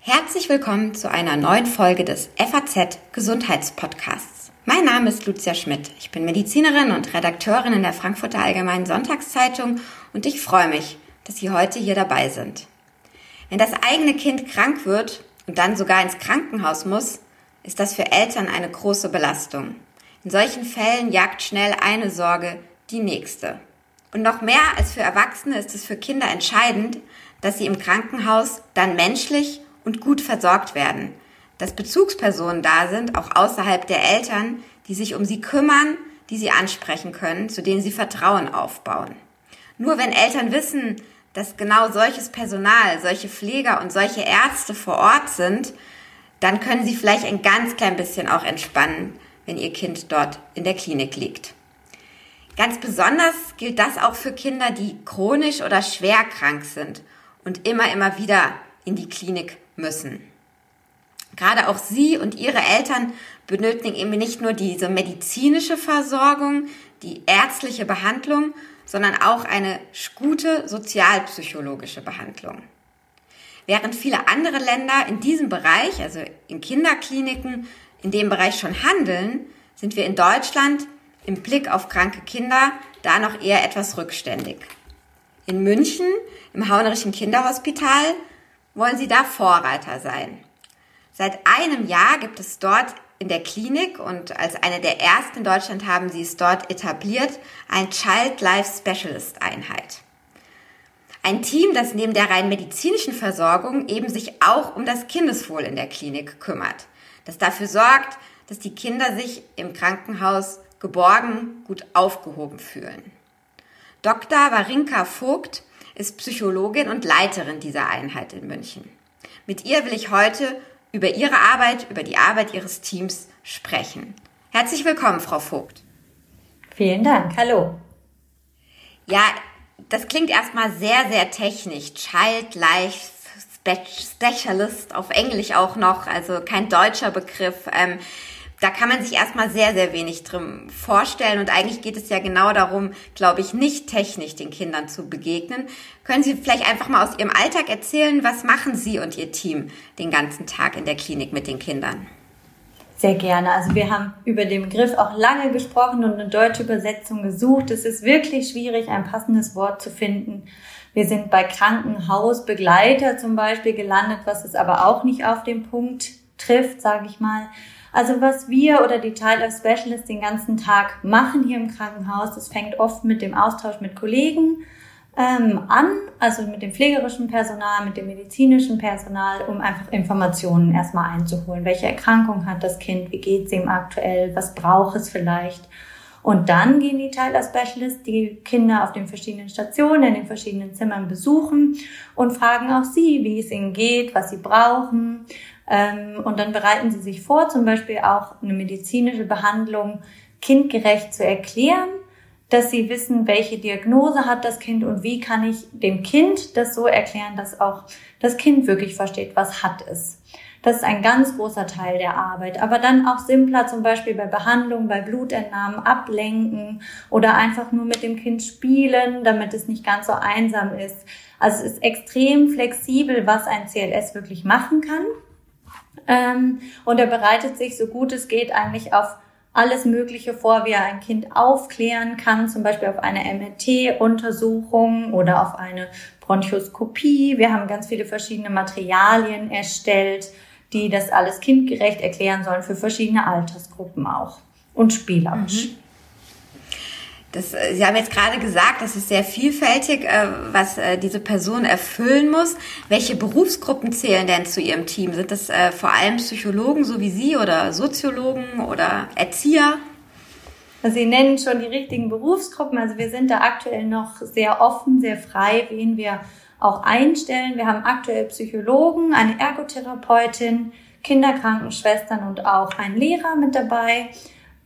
Herzlich willkommen zu einer neuen Folge des FAZ Gesundheitspodcasts. Mein Name ist Lucia Schmidt. Ich bin Medizinerin und Redakteurin in der Frankfurter Allgemeinen Sonntagszeitung und ich freue mich, dass Sie heute hier dabei sind. Wenn das eigene Kind krank wird und dann sogar ins Krankenhaus muss, ist das für Eltern eine große Belastung. In solchen Fällen jagt schnell eine Sorge die nächste. Und noch mehr als für Erwachsene ist es für Kinder entscheidend, dass sie im Krankenhaus dann menschlich und gut versorgt werden, dass Bezugspersonen da sind, auch außerhalb der Eltern, die sich um sie kümmern, die sie ansprechen können, zu denen sie Vertrauen aufbauen. Nur wenn Eltern wissen, dass genau solches Personal, solche Pfleger und solche Ärzte vor Ort sind, dann können sie vielleicht ein ganz klein bisschen auch entspannen, wenn ihr Kind dort in der Klinik liegt. Ganz besonders gilt das auch für Kinder, die chronisch oder schwer krank sind und immer, immer wieder in die Klinik müssen. Gerade auch Sie und Ihre Eltern benötigen eben nicht nur diese medizinische Versorgung, die ärztliche Behandlung, sondern auch eine gute sozialpsychologische Behandlung. Während viele andere Länder in diesem Bereich, also in Kinderkliniken, in dem Bereich schon handeln, sind wir in Deutschland im Blick auf kranke Kinder da noch eher etwas rückständig. In München, im Haunerischen Kinderhospital, wollen sie da Vorreiter sein. Seit einem Jahr gibt es dort in der Klinik und als eine der ersten in Deutschland haben sie es dort etabliert, ein Child Life Specialist Einheit. Ein Team, das neben der rein medizinischen Versorgung eben sich auch um das Kindeswohl in der Klinik kümmert, das dafür sorgt, dass die Kinder sich im Krankenhaus geborgen, gut aufgehoben fühlen. Dr. Warinka Vogt ist Psychologin und Leiterin dieser Einheit in München. Mit ihr will ich heute über ihre Arbeit, über die Arbeit ihres Teams sprechen. Herzlich willkommen, Frau Vogt. Vielen Dank. Hallo. Ja, das klingt erstmal sehr, sehr technisch. Child Life Specialist auf Englisch auch noch, also kein deutscher Begriff. Ähm, da kann man sich erstmal sehr, sehr wenig drin vorstellen. Und eigentlich geht es ja genau darum, glaube ich, nicht technisch den Kindern zu begegnen. Können Sie vielleicht einfach mal aus Ihrem Alltag erzählen, was machen Sie und Ihr Team den ganzen Tag in der Klinik mit den Kindern? Sehr gerne. Also wir haben über den Begriff auch lange gesprochen und eine deutsche Übersetzung gesucht. Es ist wirklich schwierig, ein passendes Wort zu finden. Wir sind bei Krankenhausbegleiter zum Beispiel gelandet, was es aber auch nicht auf den Punkt trifft, sage ich mal. Also was wir oder die Child Life Specialists den ganzen Tag machen hier im Krankenhaus, das fängt oft mit dem Austausch mit Kollegen ähm, an, also mit dem pflegerischen Personal, mit dem medizinischen Personal, um einfach Informationen erstmal einzuholen. Welche Erkrankung hat das Kind? Wie geht es ihm aktuell? Was braucht es vielleicht? Und dann gehen die Life Specialists die Kinder auf den verschiedenen Stationen, in den verschiedenen Zimmern besuchen und fragen auch sie, wie es ihnen geht, was sie brauchen und dann bereiten sie sich vor, zum Beispiel auch eine medizinische Behandlung kindgerecht zu erklären, dass sie wissen, welche Diagnose hat das Kind und wie kann ich dem Kind das so erklären, dass auch das Kind wirklich versteht, was hat es. Das ist ein ganz großer Teil der Arbeit. Aber dann auch simpler, zum Beispiel bei Behandlung, bei Blutentnahmen, ablenken oder einfach nur mit dem Kind spielen, damit es nicht ganz so einsam ist. Also es ist extrem flexibel, was ein CLS wirklich machen kann. Ähm, und er bereitet sich so gut es geht eigentlich auf alles Mögliche vor, wie er ein Kind aufklären kann, zum Beispiel auf eine MRT-Untersuchung oder auf eine Bronchoskopie. Wir haben ganz viele verschiedene Materialien erstellt, die das alles kindgerecht erklären sollen für verschiedene Altersgruppen auch und spielerisch. Mhm. Das, äh, Sie haben jetzt gerade gesagt, das ist sehr vielfältig, äh, was äh, diese Person erfüllen muss. Welche Berufsgruppen zählen denn zu Ihrem Team? Sind das vor allem Psychologen, so wie Sie, oder Soziologen oder Erzieher? Also Sie nennen schon die richtigen Berufsgruppen. Also wir sind da aktuell noch sehr offen, sehr frei, wen wir auch einstellen. Wir haben aktuell Psychologen, eine Ergotherapeutin, Kinderkrankenschwestern und auch einen Lehrer mit dabei.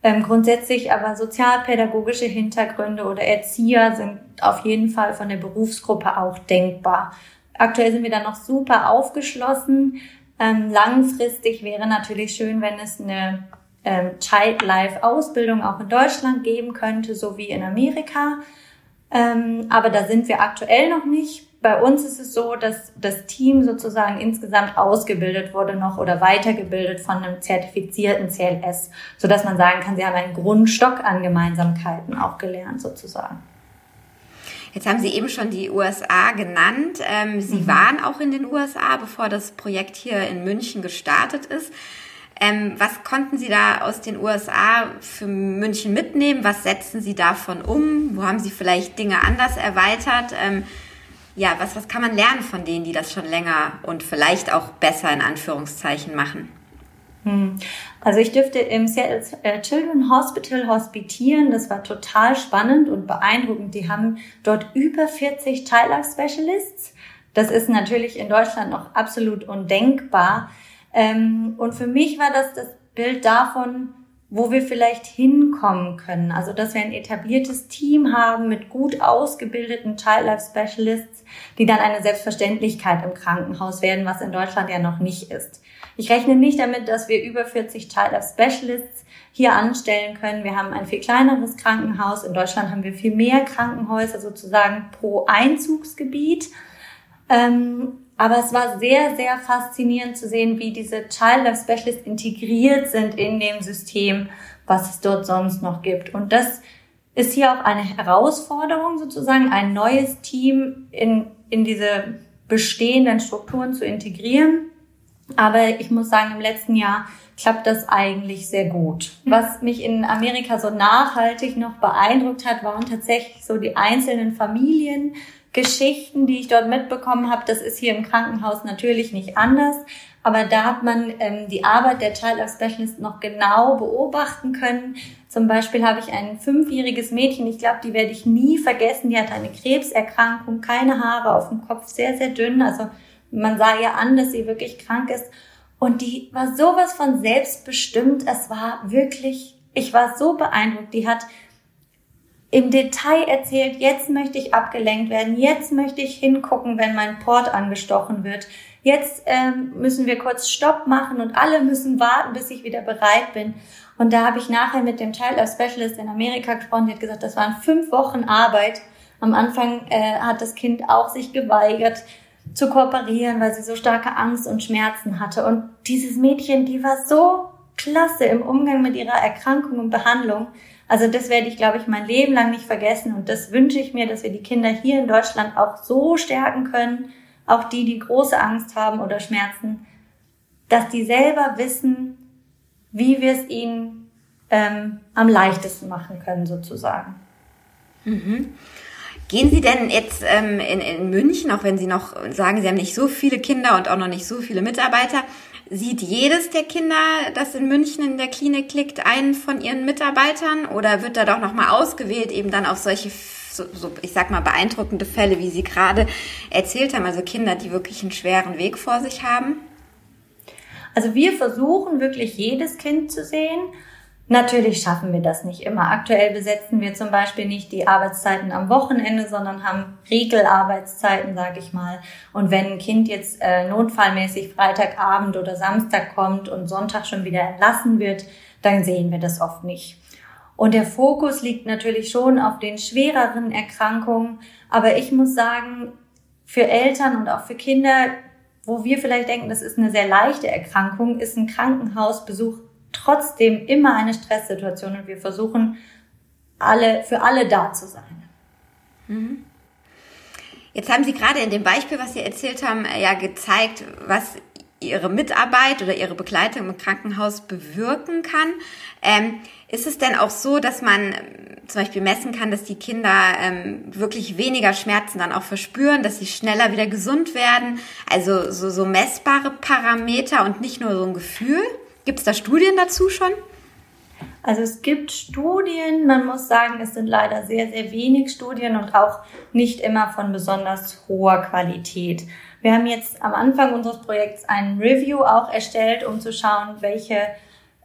Ähm, grundsätzlich aber sozialpädagogische Hintergründe oder Erzieher sind auf jeden Fall von der Berufsgruppe auch denkbar. Aktuell sind wir da noch super aufgeschlossen. Ähm, langfristig wäre natürlich schön, wenn es eine ähm, Child Life Ausbildung auch in Deutschland geben könnte, so wie in Amerika. Ähm, aber da sind wir aktuell noch nicht. Bei uns ist es so, dass das Team sozusagen insgesamt ausgebildet wurde noch oder weitergebildet von einem zertifizierten CLS, so dass man sagen kann, sie haben einen Grundstock an Gemeinsamkeiten auch gelernt sozusagen. Jetzt haben Sie eben schon die USA genannt. Ähm, Sie mhm. waren auch in den USA, bevor das Projekt hier in München gestartet ist. Ähm, was konnten Sie da aus den USA für München mitnehmen? Was setzen Sie davon um? Wo haben Sie vielleicht Dinge anders erweitert? Ja, was, was kann man lernen von denen, die das schon länger und vielleicht auch besser in Anführungszeichen machen? Hm. Also ich dürfte im Seattle äh, Children Hospital hospitieren. Das war total spannend und beeindruckend. Die haben dort über 40 Child Specialists. Das ist natürlich in Deutschland noch absolut undenkbar. Ähm, und für mich war das das Bild davon, wo wir vielleicht hinkommen können. Also, dass wir ein etabliertes Team haben mit gut ausgebildeten Child Life Specialists, die dann eine Selbstverständlichkeit im Krankenhaus werden, was in Deutschland ja noch nicht ist. Ich rechne nicht damit, dass wir über 40 Child Life Specialists hier anstellen können. Wir haben ein viel kleineres Krankenhaus. In Deutschland haben wir viel mehr Krankenhäuser sozusagen pro Einzugsgebiet. Ähm, aber es war sehr, sehr faszinierend zu sehen, wie diese Child Life Specialists integriert sind in dem System, was es dort sonst noch gibt. Und das ist hier auch eine Herausforderung sozusagen, ein neues Team in, in diese bestehenden Strukturen zu integrieren. Aber ich muss sagen, im letzten Jahr klappt das eigentlich sehr gut. Was mich in Amerika so nachhaltig noch beeindruckt hat, waren tatsächlich so die einzelnen Familien, Geschichten, die ich dort mitbekommen habe. Das ist hier im Krankenhaus natürlich nicht anders. Aber da hat man ähm, die Arbeit der Child Life Specialist noch genau beobachten können. Zum Beispiel habe ich ein fünfjähriges Mädchen, ich glaube, die werde ich nie vergessen. Die hat eine Krebserkrankung, keine Haare auf dem Kopf, sehr, sehr dünn. Also man sah ihr an, dass sie wirklich krank ist. Und die war sowas von selbstbestimmt. Es war wirklich, ich war so beeindruckt. Die hat im Detail erzählt, jetzt möchte ich abgelenkt werden, jetzt möchte ich hingucken, wenn mein Port angestochen wird. Jetzt ähm, müssen wir kurz Stopp machen und alle müssen warten, bis ich wieder bereit bin. Und da habe ich nachher mit dem Child Life Specialist in Amerika gesprochen, die hat gesagt, das waren fünf Wochen Arbeit. Am Anfang äh, hat das Kind auch sich geweigert zu kooperieren, weil sie so starke Angst und Schmerzen hatte. Und dieses Mädchen, die war so klasse im Umgang mit ihrer Erkrankung und Behandlung. Also das werde ich, glaube ich, mein Leben lang nicht vergessen. Und das wünsche ich mir, dass wir die Kinder hier in Deutschland auch so stärken können, auch die, die große Angst haben oder Schmerzen, dass die selber wissen, wie wir es ihnen ähm, am leichtesten machen können, sozusagen. Mhm. Gehen Sie denn jetzt ähm, in, in München, auch wenn Sie noch sagen, Sie haben nicht so viele Kinder und auch noch nicht so viele Mitarbeiter, Sieht jedes der Kinder, das in München in der Klinik liegt, einen von ihren Mitarbeitern? Oder wird da doch nochmal ausgewählt, eben dann auf solche, so, so, ich sag mal, beeindruckende Fälle, wie Sie gerade erzählt haben, also Kinder, die wirklich einen schweren Weg vor sich haben? Also wir versuchen wirklich jedes Kind zu sehen Natürlich schaffen wir das nicht immer. Aktuell besetzen wir zum Beispiel nicht die Arbeitszeiten am Wochenende, sondern haben Regelarbeitszeiten, sage ich mal. Und wenn ein Kind jetzt äh, notfallmäßig Freitagabend oder Samstag kommt und Sonntag schon wieder entlassen wird, dann sehen wir das oft nicht. Und der Fokus liegt natürlich schon auf den schwereren Erkrankungen. Aber ich muss sagen, für Eltern und auch für Kinder, wo wir vielleicht denken, das ist eine sehr leichte Erkrankung, ist ein Krankenhausbesuch trotzdem immer eine Stresssituation und wir versuchen alle, für alle da zu sein. Mhm. Jetzt haben Sie gerade in dem Beispiel, was Sie erzählt haben, ja gezeigt, was Ihre Mitarbeit oder Ihre Begleitung im Krankenhaus bewirken kann. Ähm, ist es denn auch so, dass man ähm, zum Beispiel messen kann, dass die Kinder ähm, wirklich weniger Schmerzen dann auch verspüren, dass sie schneller wieder gesund werden? Also so, so messbare Parameter und nicht nur so ein Gefühl? Gibt es da Studien dazu schon? Also es gibt Studien, man muss sagen, es sind leider sehr, sehr wenig Studien und auch nicht immer von besonders hoher Qualität. Wir haben jetzt am Anfang unseres Projekts ein Review auch erstellt, um zu schauen, welche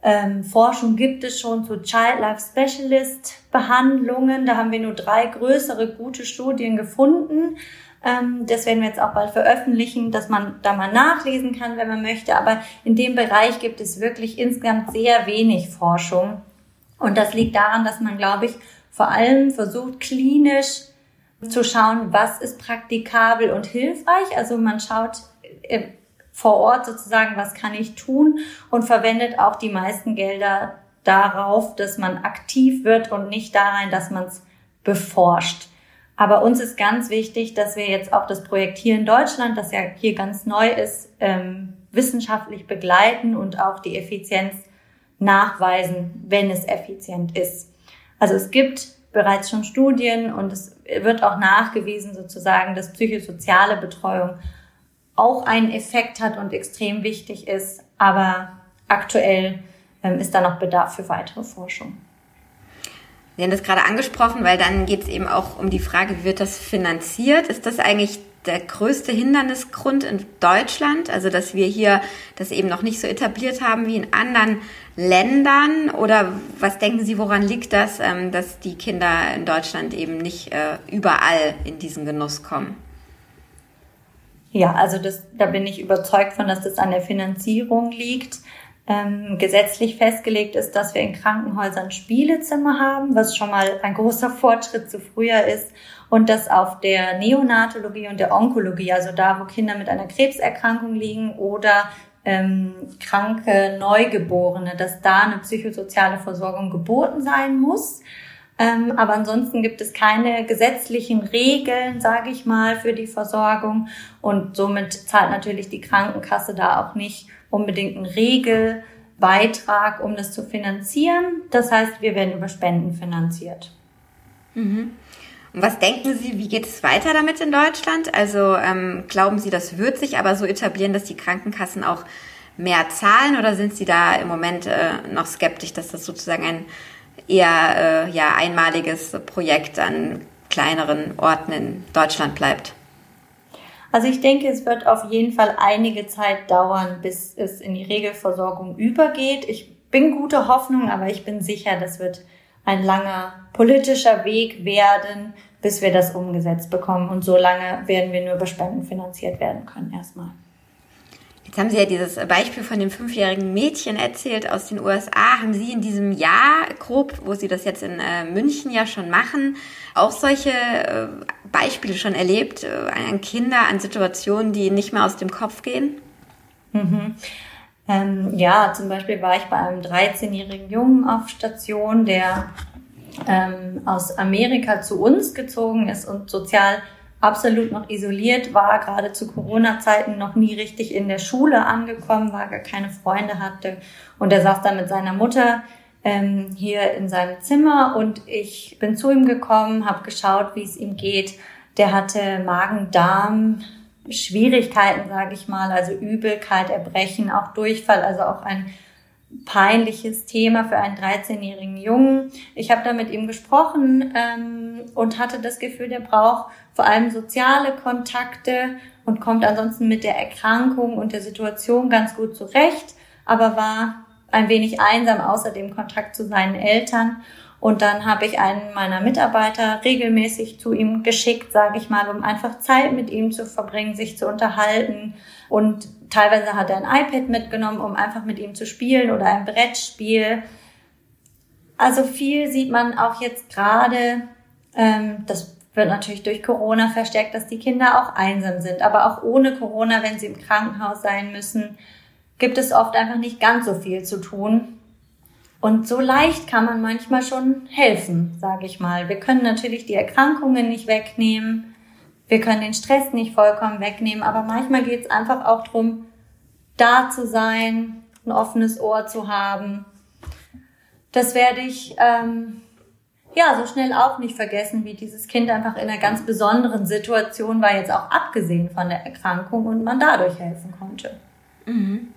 ähm, Forschung gibt es schon zu Child Life Specialist Behandlungen. Da haben wir nur drei größere gute Studien gefunden. Ähm, das werden wir jetzt auch bald veröffentlichen, dass man da mal nachlesen kann, wenn man möchte. Aber in dem Bereich gibt es wirklich insgesamt sehr wenig Forschung. Und das liegt daran, dass man, glaube ich, vor allem versucht, klinisch zu schauen, was ist praktikabel und hilfreich. Also man schaut äh, vor Ort sozusagen, was kann ich tun und verwendet auch die meisten Gelder darauf, dass man aktiv wird und nicht darein, dass man es beforscht. Aber uns ist ganz wichtig, dass wir jetzt auch das Projekt hier in Deutschland, das ja hier ganz neu ist, ähm, wissenschaftlich begleiten und auch die Effizienz nachweisen, wenn es effizient ist. Also es gibt bereits schon Studien und es wird auch nachgewiesen sozusagen, dass psychosoziale Betreuung auch einen Effekt hat und extrem wichtig ist. Aber aktuell ähm, ist da noch Bedarf für weitere Forschung. Sie haben das gerade angesprochen, weil dann geht es eben auch um die Frage, wie wird das finanziert? Ist das eigentlich der größte Hindernisgrund in Deutschland? Also, dass wir hier das eben noch nicht so etabliert haben wie in anderen Ländern? Oder was denken Sie, woran liegt das, ähm, dass die Kinder in Deutschland eben nicht äh, überall in diesen Genuss kommen? Ja, also das, da bin ich überzeugt von, dass das an der Finanzierung liegt ähm, gesetzlich festgelegt ist, dass wir in Krankenhäusern Spielezimmer haben, was schon mal ein großer Fortschritt zu früher ist. Und dass auf der Neonatologie und der Onkologie, also da, wo Kinder mit einer Krebserkrankung liegen oder ähm, kranke Neugeborene, dass da eine psychosoziale Versorgung geboten sein muss. Ähm, aber ansonsten gibt es keine gesetzlichen Regeln, sage ich mal, für die Versorgung. Und somit zahlt natürlich die Krankenkasse da auch nicht unbedingt einen Regelbeitrag, um das zu finanzieren. Das heißt, wir werden über Spenden finanziert. Mhm. Und was denken Sie, wie geht es weiter damit in Deutschland? Also ähm, glauben Sie, das wird sich aber so etablieren, dass die Krankenkassen auch mehr zahlen oder sind Sie da im Moment äh, noch skeptisch, dass das sozusagen ein eher äh, ja, einmaliges Projekt an kleineren Orten in Deutschland bleibt? Also ich denke, es wird auf jeden Fall einige Zeit dauern, bis es in die Regelversorgung übergeht. Ich bin gute Hoffnung, aber ich bin sicher, das wird ein langer politischer Weg werden, bis wir das umgesetzt bekommen. Und so lange werden wir nur über Spenden finanziert werden können erstmal. Jetzt haben Sie ja dieses Beispiel von dem fünfjährigen Mädchen erzählt aus den USA. Haben Sie in diesem Jahr grob, wo Sie das jetzt in äh, München ja schon machen, auch solche äh, Beispiele schon erlebt äh, an Kinder, an Situationen, die nicht mehr aus dem Kopf gehen? Mhm. Ähm, ja, zum Beispiel war ich bei einem 13-jährigen Jungen auf Station, der ähm, aus Amerika zu uns gezogen ist und sozial absolut noch isoliert war, gerade zu Corona-Zeiten noch nie richtig in der Schule angekommen war, gar keine Freunde hatte. Und er saß dann mit seiner Mutter ähm, hier in seinem Zimmer und ich bin zu ihm gekommen, habe geschaut, wie es ihm geht. Der hatte Magen-Darm. Schwierigkeiten, sage ich mal, also Übelkeit, Erbrechen, auch Durchfall, also auch ein peinliches Thema für einen 13-jährigen Jungen. Ich habe da mit ihm gesprochen ähm, und hatte das Gefühl, der braucht vor allem soziale Kontakte und kommt ansonsten mit der Erkrankung und der Situation ganz gut zurecht, aber war ein wenig einsam außer dem Kontakt zu seinen Eltern. Und dann habe ich einen meiner Mitarbeiter regelmäßig zu ihm geschickt, sage ich mal, um einfach Zeit mit ihm zu verbringen, sich zu unterhalten. Und teilweise hat er ein iPad mitgenommen, um einfach mit ihm zu spielen oder ein Brettspiel. Also viel sieht man auch jetzt gerade, ähm, das wird natürlich durch Corona verstärkt, dass die Kinder auch einsam sind. Aber auch ohne Corona, wenn sie im Krankenhaus sein müssen, gibt es oft einfach nicht ganz so viel zu tun. Und so leicht kann man manchmal schon helfen, sage ich mal. Wir können natürlich die Erkrankungen nicht wegnehmen, wir können den Stress nicht vollkommen wegnehmen, aber manchmal geht es einfach auch darum, da zu sein, ein offenes Ohr zu haben. Das werde ich ähm, ja so schnell auch nicht vergessen, wie dieses Kind einfach in einer ganz besonderen Situation war, jetzt auch abgesehen von der Erkrankung und man dadurch helfen konnte. Mhm.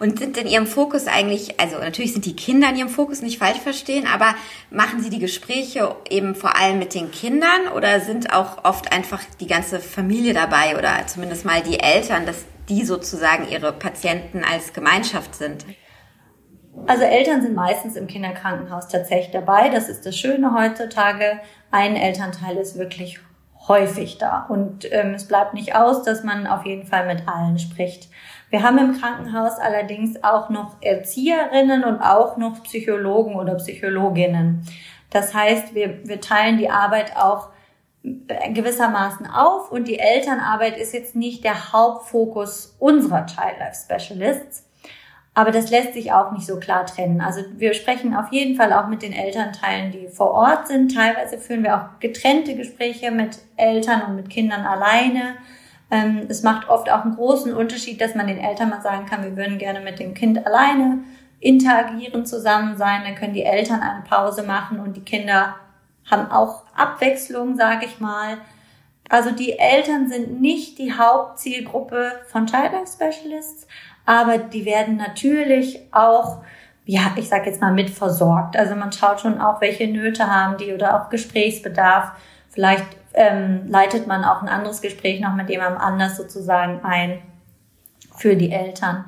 Und sind in Ihrem Fokus eigentlich, also natürlich sind die Kinder in Ihrem Fokus, nicht falsch verstehen, aber machen Sie die Gespräche eben vor allem mit den Kindern oder sind auch oft einfach die ganze Familie dabei oder zumindest mal die Eltern, dass die sozusagen Ihre Patienten als Gemeinschaft sind? Also Eltern sind meistens im Kinderkrankenhaus tatsächlich dabei. Das ist das Schöne heutzutage. Ein Elternteil ist wirklich häufig da. Und ähm, es bleibt nicht aus, dass man auf jeden Fall mit allen spricht. Wir haben im Krankenhaus allerdings auch noch Erzieherinnen und auch noch Psychologen oder Psychologinnen. Das heißt, wir, wir teilen die Arbeit auch gewissermaßen auf und die Elternarbeit ist jetzt nicht der Hauptfokus unserer Child Life Specialists. Aber das lässt sich auch nicht so klar trennen. Also wir sprechen auf jeden Fall auch mit den Elternteilen, die vor Ort sind. Teilweise führen wir auch getrennte Gespräche mit Eltern und mit Kindern alleine. Ähm, es macht oft auch einen großen Unterschied, dass man den Eltern mal sagen kann, wir würden gerne mit dem Kind alleine interagieren, zusammen sein. Dann können die Eltern eine Pause machen und die Kinder haben auch Abwechslung, sage ich mal. Also die Eltern sind nicht die Hauptzielgruppe von Child Life Specialists, aber die werden natürlich auch, ja, ich sag jetzt mal mit versorgt. Also man schaut schon auch, welche Nöte haben die oder auch Gesprächsbedarf. Vielleicht ähm, leitet man auch ein anderes Gespräch noch mit jemandem anders sozusagen ein für die Eltern.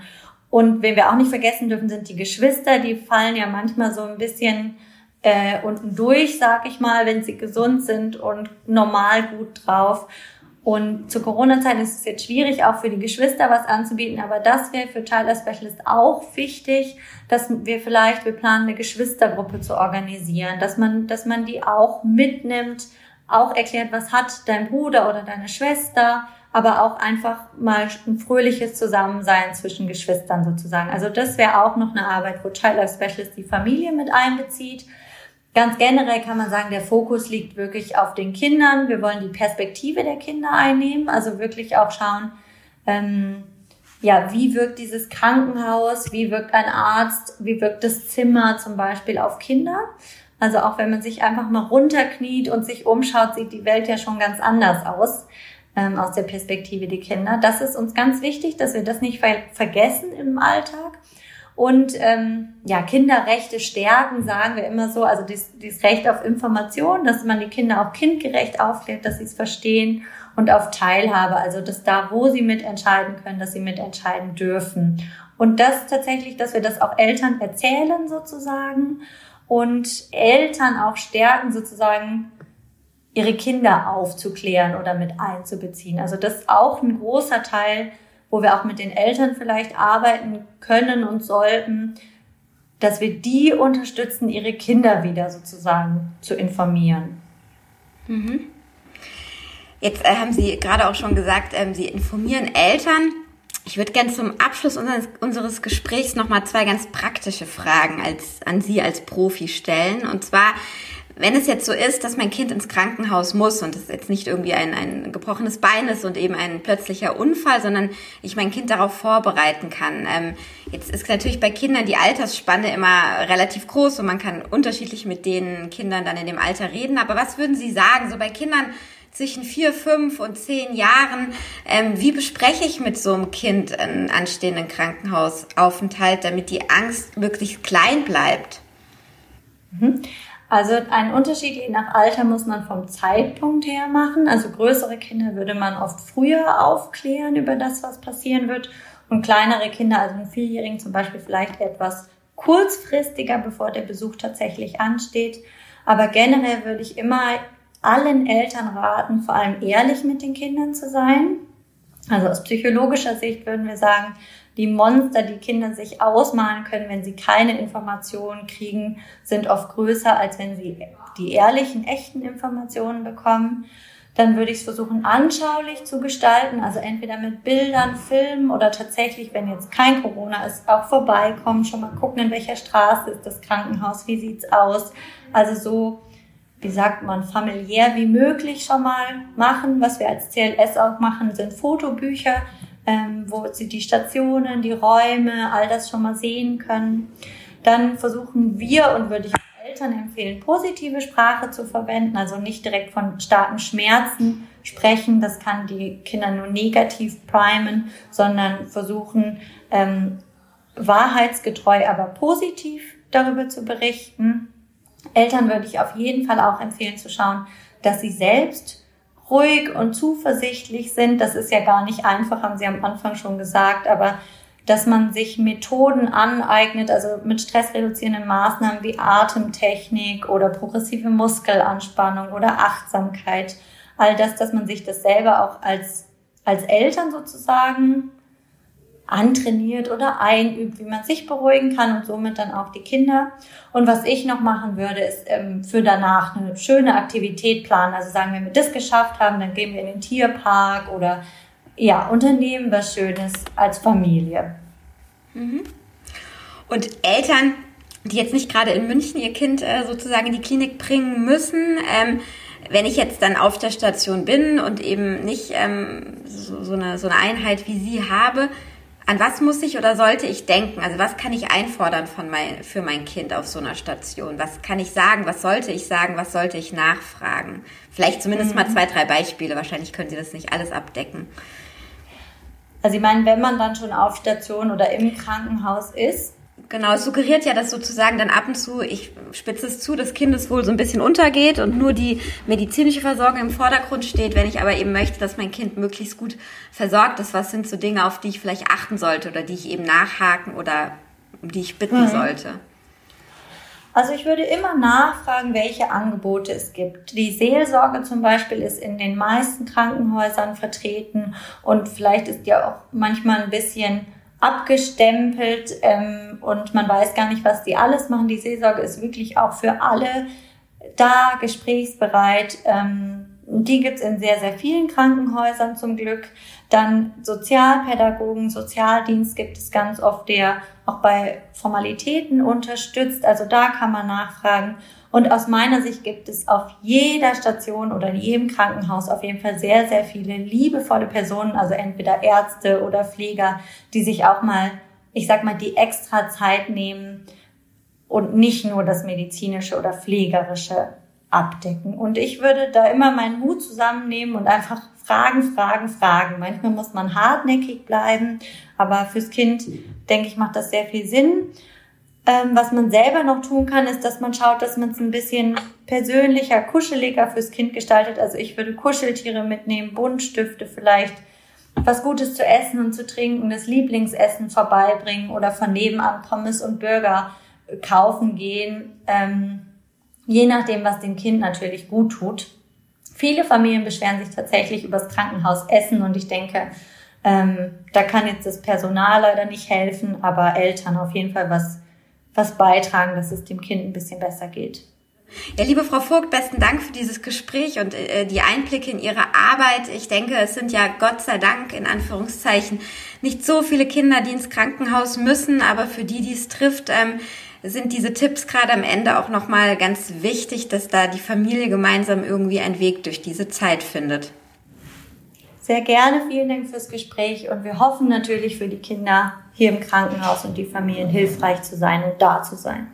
Und wen wir auch nicht vergessen dürfen, sind die Geschwister. Die fallen ja manchmal so ein bisschen äh, unten durch, sag ich mal, wenn sie gesund sind und normal gut drauf. Und zur Corona-Zeit ist es jetzt schwierig, auch für die Geschwister was anzubieten, aber das wäre für Tyler Specialist auch wichtig, dass wir vielleicht, wir planen eine Geschwistergruppe zu organisieren, dass man, dass man die auch mitnimmt, auch erklärt, was hat dein Bruder oder deine Schwester, aber auch einfach mal ein fröhliches Zusammensein zwischen Geschwistern sozusagen. Also das wäre auch noch eine Arbeit, wo Child Life Specialist die Familie mit einbezieht Ganz generell kann man sagen, der Fokus liegt wirklich auf den Kindern. Wir wollen die Perspektive der Kinder einnehmen, also wirklich auch schauen, ähm, ja, wie wirkt dieses Krankenhaus, wie wirkt ein Arzt, wie wirkt das Zimmer zum Beispiel auf Kinder. Also auch wenn man sich einfach mal runterkniet und sich umschaut, sieht die Welt ja schon ganz anders aus ähm, aus der Perspektive der Kinder. Das ist uns ganz wichtig, dass wir das nicht ver vergessen im Alltag. Und ähm, ja, Kinderrechte stärken, sagen wir immer so, also dieses, dieses Recht auf Information, dass man die Kinder auch kindgerecht aufklärt, dass sie es verstehen und auf Teilhabe, also dass da, wo sie mitentscheiden können, dass sie mitentscheiden dürfen. Und das tatsächlich, dass wir das auch Eltern erzählen sozusagen und Eltern auch stärken sozusagen ihre Kinder aufzuklären oder mit einzubeziehen. Also das ist auch ein großer Teil wo wir auch mit den Eltern vielleicht arbeiten können und sollten, dass wir die unterstützen, ihre Kinder wieder sozusagen zu informieren. Mhm. Jetzt äh, haben Sie gerade auch schon gesagt, ähm, Sie informieren Eltern. Ich würde gerne zum Abschluss unseres, unseres Gesprächs nochmal zwei ganz praktische Fragen als, an Sie als Profi stellen. Und zwar, wenn es jetzt so ist, dass mein Kind ins Krankenhaus muss und es jetzt nicht irgendwie ein, ein gebrochenes Bein ist und eben ein plötzlicher Unfall, sondern ich mein Kind darauf vorbereiten kann. Ähm, jetzt ist natürlich bei Kindern die Altersspanne immer relativ groß und man kann unterschiedlich mit den Kindern dann in dem Alter reden. Aber was würden Sie sagen, so bei Kindern zwischen vier, fünf und zehn Jahren, ähm, wie bespreche ich mit so einem Kind einen anstehenden Krankenhausaufenthalt, damit die Angst wirklich klein bleibt? Mhm. Also einen Unterschied je nach Alter muss man vom Zeitpunkt her machen. Also größere Kinder würde man oft früher aufklären über das, was passieren wird. Und kleinere Kinder, also einen Vierjährigen zum Beispiel, vielleicht etwas kurzfristiger, bevor der Besuch tatsächlich ansteht. Aber generell würde ich immer allen Eltern raten, vor allem ehrlich mit den Kindern zu sein. Also aus psychologischer Sicht würden wir sagen, die Monster, die Kinder sich ausmalen können, wenn sie keine Informationen kriegen, sind oft größer, als wenn sie die ehrlichen, echten Informationen bekommen. Dann würde ich es versuchen, anschaulich zu gestalten, also entweder mit Bildern, Filmen oder tatsächlich, wenn jetzt kein Corona ist, auch vorbeikommen, schon mal gucken, in welcher Straße ist das Krankenhaus, wie sieht's aus. Also so, wie sagt man, familiär wie möglich schon mal machen. Was wir als CLS auch machen, sind Fotobücher, ähm, wo sie die Stationen, die Räume, all das schon mal sehen können. Dann versuchen wir und würde ich Eltern empfehlen, positive Sprache zu verwenden, also nicht direkt von starken Schmerzen sprechen, das kann die Kinder nur negativ primen, sondern versuchen, ähm, wahrheitsgetreu, aber positiv darüber zu berichten. Eltern würde ich auf jeden Fall auch empfehlen zu schauen, dass sie selbst ruhig und zuversichtlich sind. Das ist ja gar nicht einfach, haben Sie am Anfang schon gesagt, aber dass man sich Methoden aneignet, also mit stressreduzierenden Maßnahmen wie Atemtechnik oder progressive Muskelanspannung oder Achtsamkeit. All das, dass man sich das selber auch als, als Eltern sozusagen antrainiert oder einübt, wie man sich beruhigen kann und somit dann auch die Kinder. Und was ich noch machen würde, ist ähm, für danach eine schöne Aktivität planen. Also sagen, wenn wir das geschafft haben, dann gehen wir in den Tierpark oder ja, unternehmen was Schönes als Familie. Mhm. Und Eltern, die jetzt nicht gerade in München ihr Kind äh, sozusagen in die Klinik bringen müssen, ähm, wenn ich jetzt dann auf der Station bin und eben nicht ähm, so, so, eine, so eine Einheit wie Sie habe, an was muss ich oder sollte ich denken? Also was kann ich einfordern von mein, für mein Kind auf so einer Station? Was kann ich sagen? Was sollte ich sagen? Was sollte ich nachfragen? Vielleicht zumindest mhm. mal zwei, drei Beispiele. Wahrscheinlich können Sie das nicht alles abdecken. Also ich meine, wenn man dann schon auf Station oder im Krankenhaus ist, Genau, es suggeriert ja, dass sozusagen dann ab und zu, ich spitze es zu, das Kindeswohl so ein bisschen untergeht und nur die medizinische Versorgung im Vordergrund steht. Wenn ich aber eben möchte, dass mein Kind möglichst gut versorgt ist, was sind so Dinge, auf die ich vielleicht achten sollte oder die ich eben nachhaken oder um die ich bitten mhm. sollte? Also ich würde immer nachfragen, welche Angebote es gibt. Die Seelsorge zum Beispiel ist in den meisten Krankenhäusern vertreten und vielleicht ist ja auch manchmal ein bisschen abgestempelt ähm, und man weiß gar nicht, was die alles machen. Die Seelsorge ist wirklich auch für alle da, gesprächsbereit. Ähm, die gibt's in sehr, sehr vielen Krankenhäusern zum Glück. Dann Sozialpädagogen, Sozialdienst gibt es ganz oft, der auch bei Formalitäten unterstützt. Also da kann man nachfragen. Und aus meiner Sicht gibt es auf jeder Station oder in jedem Krankenhaus auf jeden Fall sehr, sehr viele liebevolle Personen, also entweder Ärzte oder Pfleger, die sich auch mal, ich sag mal, die extra Zeit nehmen und nicht nur das medizinische oder pflegerische abdecken. Und ich würde da immer meinen Hut zusammennehmen und einfach fragen, fragen, fragen. Manchmal muss man hartnäckig bleiben, aber fürs Kind, denke ich, macht das sehr viel Sinn. Ähm, was man selber noch tun kann, ist, dass man schaut, dass man es ein bisschen persönlicher, kuscheliger fürs Kind gestaltet. Also ich würde Kuscheltiere mitnehmen, Buntstifte vielleicht, was Gutes zu essen und zu trinken, das Lieblingsessen vorbeibringen oder von nebenan Pommes und Burger kaufen gehen, ähm, je nachdem, was dem Kind natürlich gut tut. Viele Familien beschweren sich tatsächlich über das Krankenhausessen und ich denke, ähm, da kann jetzt das Personal leider nicht helfen, aber Eltern auf jeden Fall was was beitragen, dass es dem Kind ein bisschen besser geht. Ja, liebe Frau Vogt, besten Dank für dieses Gespräch und äh, die Einblicke in Ihre Arbeit. Ich denke, es sind ja Gott sei Dank in Anführungszeichen nicht so viele Kinder, die ins Krankenhaus müssen, aber für die, die es trifft, ähm, sind diese Tipps gerade am Ende auch nochmal ganz wichtig, dass da die Familie gemeinsam irgendwie einen Weg durch diese Zeit findet. Sehr gerne, vielen Dank fürs Gespräch und wir hoffen natürlich für die Kinder hier im Krankenhaus und die Familien hilfreich zu sein und da zu sein.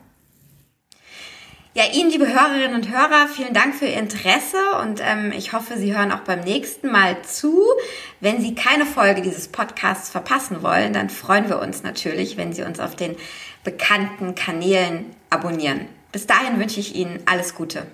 Ja, Ihnen, liebe Hörerinnen und Hörer, vielen Dank für Ihr Interesse und ähm, ich hoffe, Sie hören auch beim nächsten Mal zu. Wenn Sie keine Folge dieses Podcasts verpassen wollen, dann freuen wir uns natürlich, wenn Sie uns auf den bekannten Kanälen abonnieren. Bis dahin wünsche ich Ihnen alles Gute.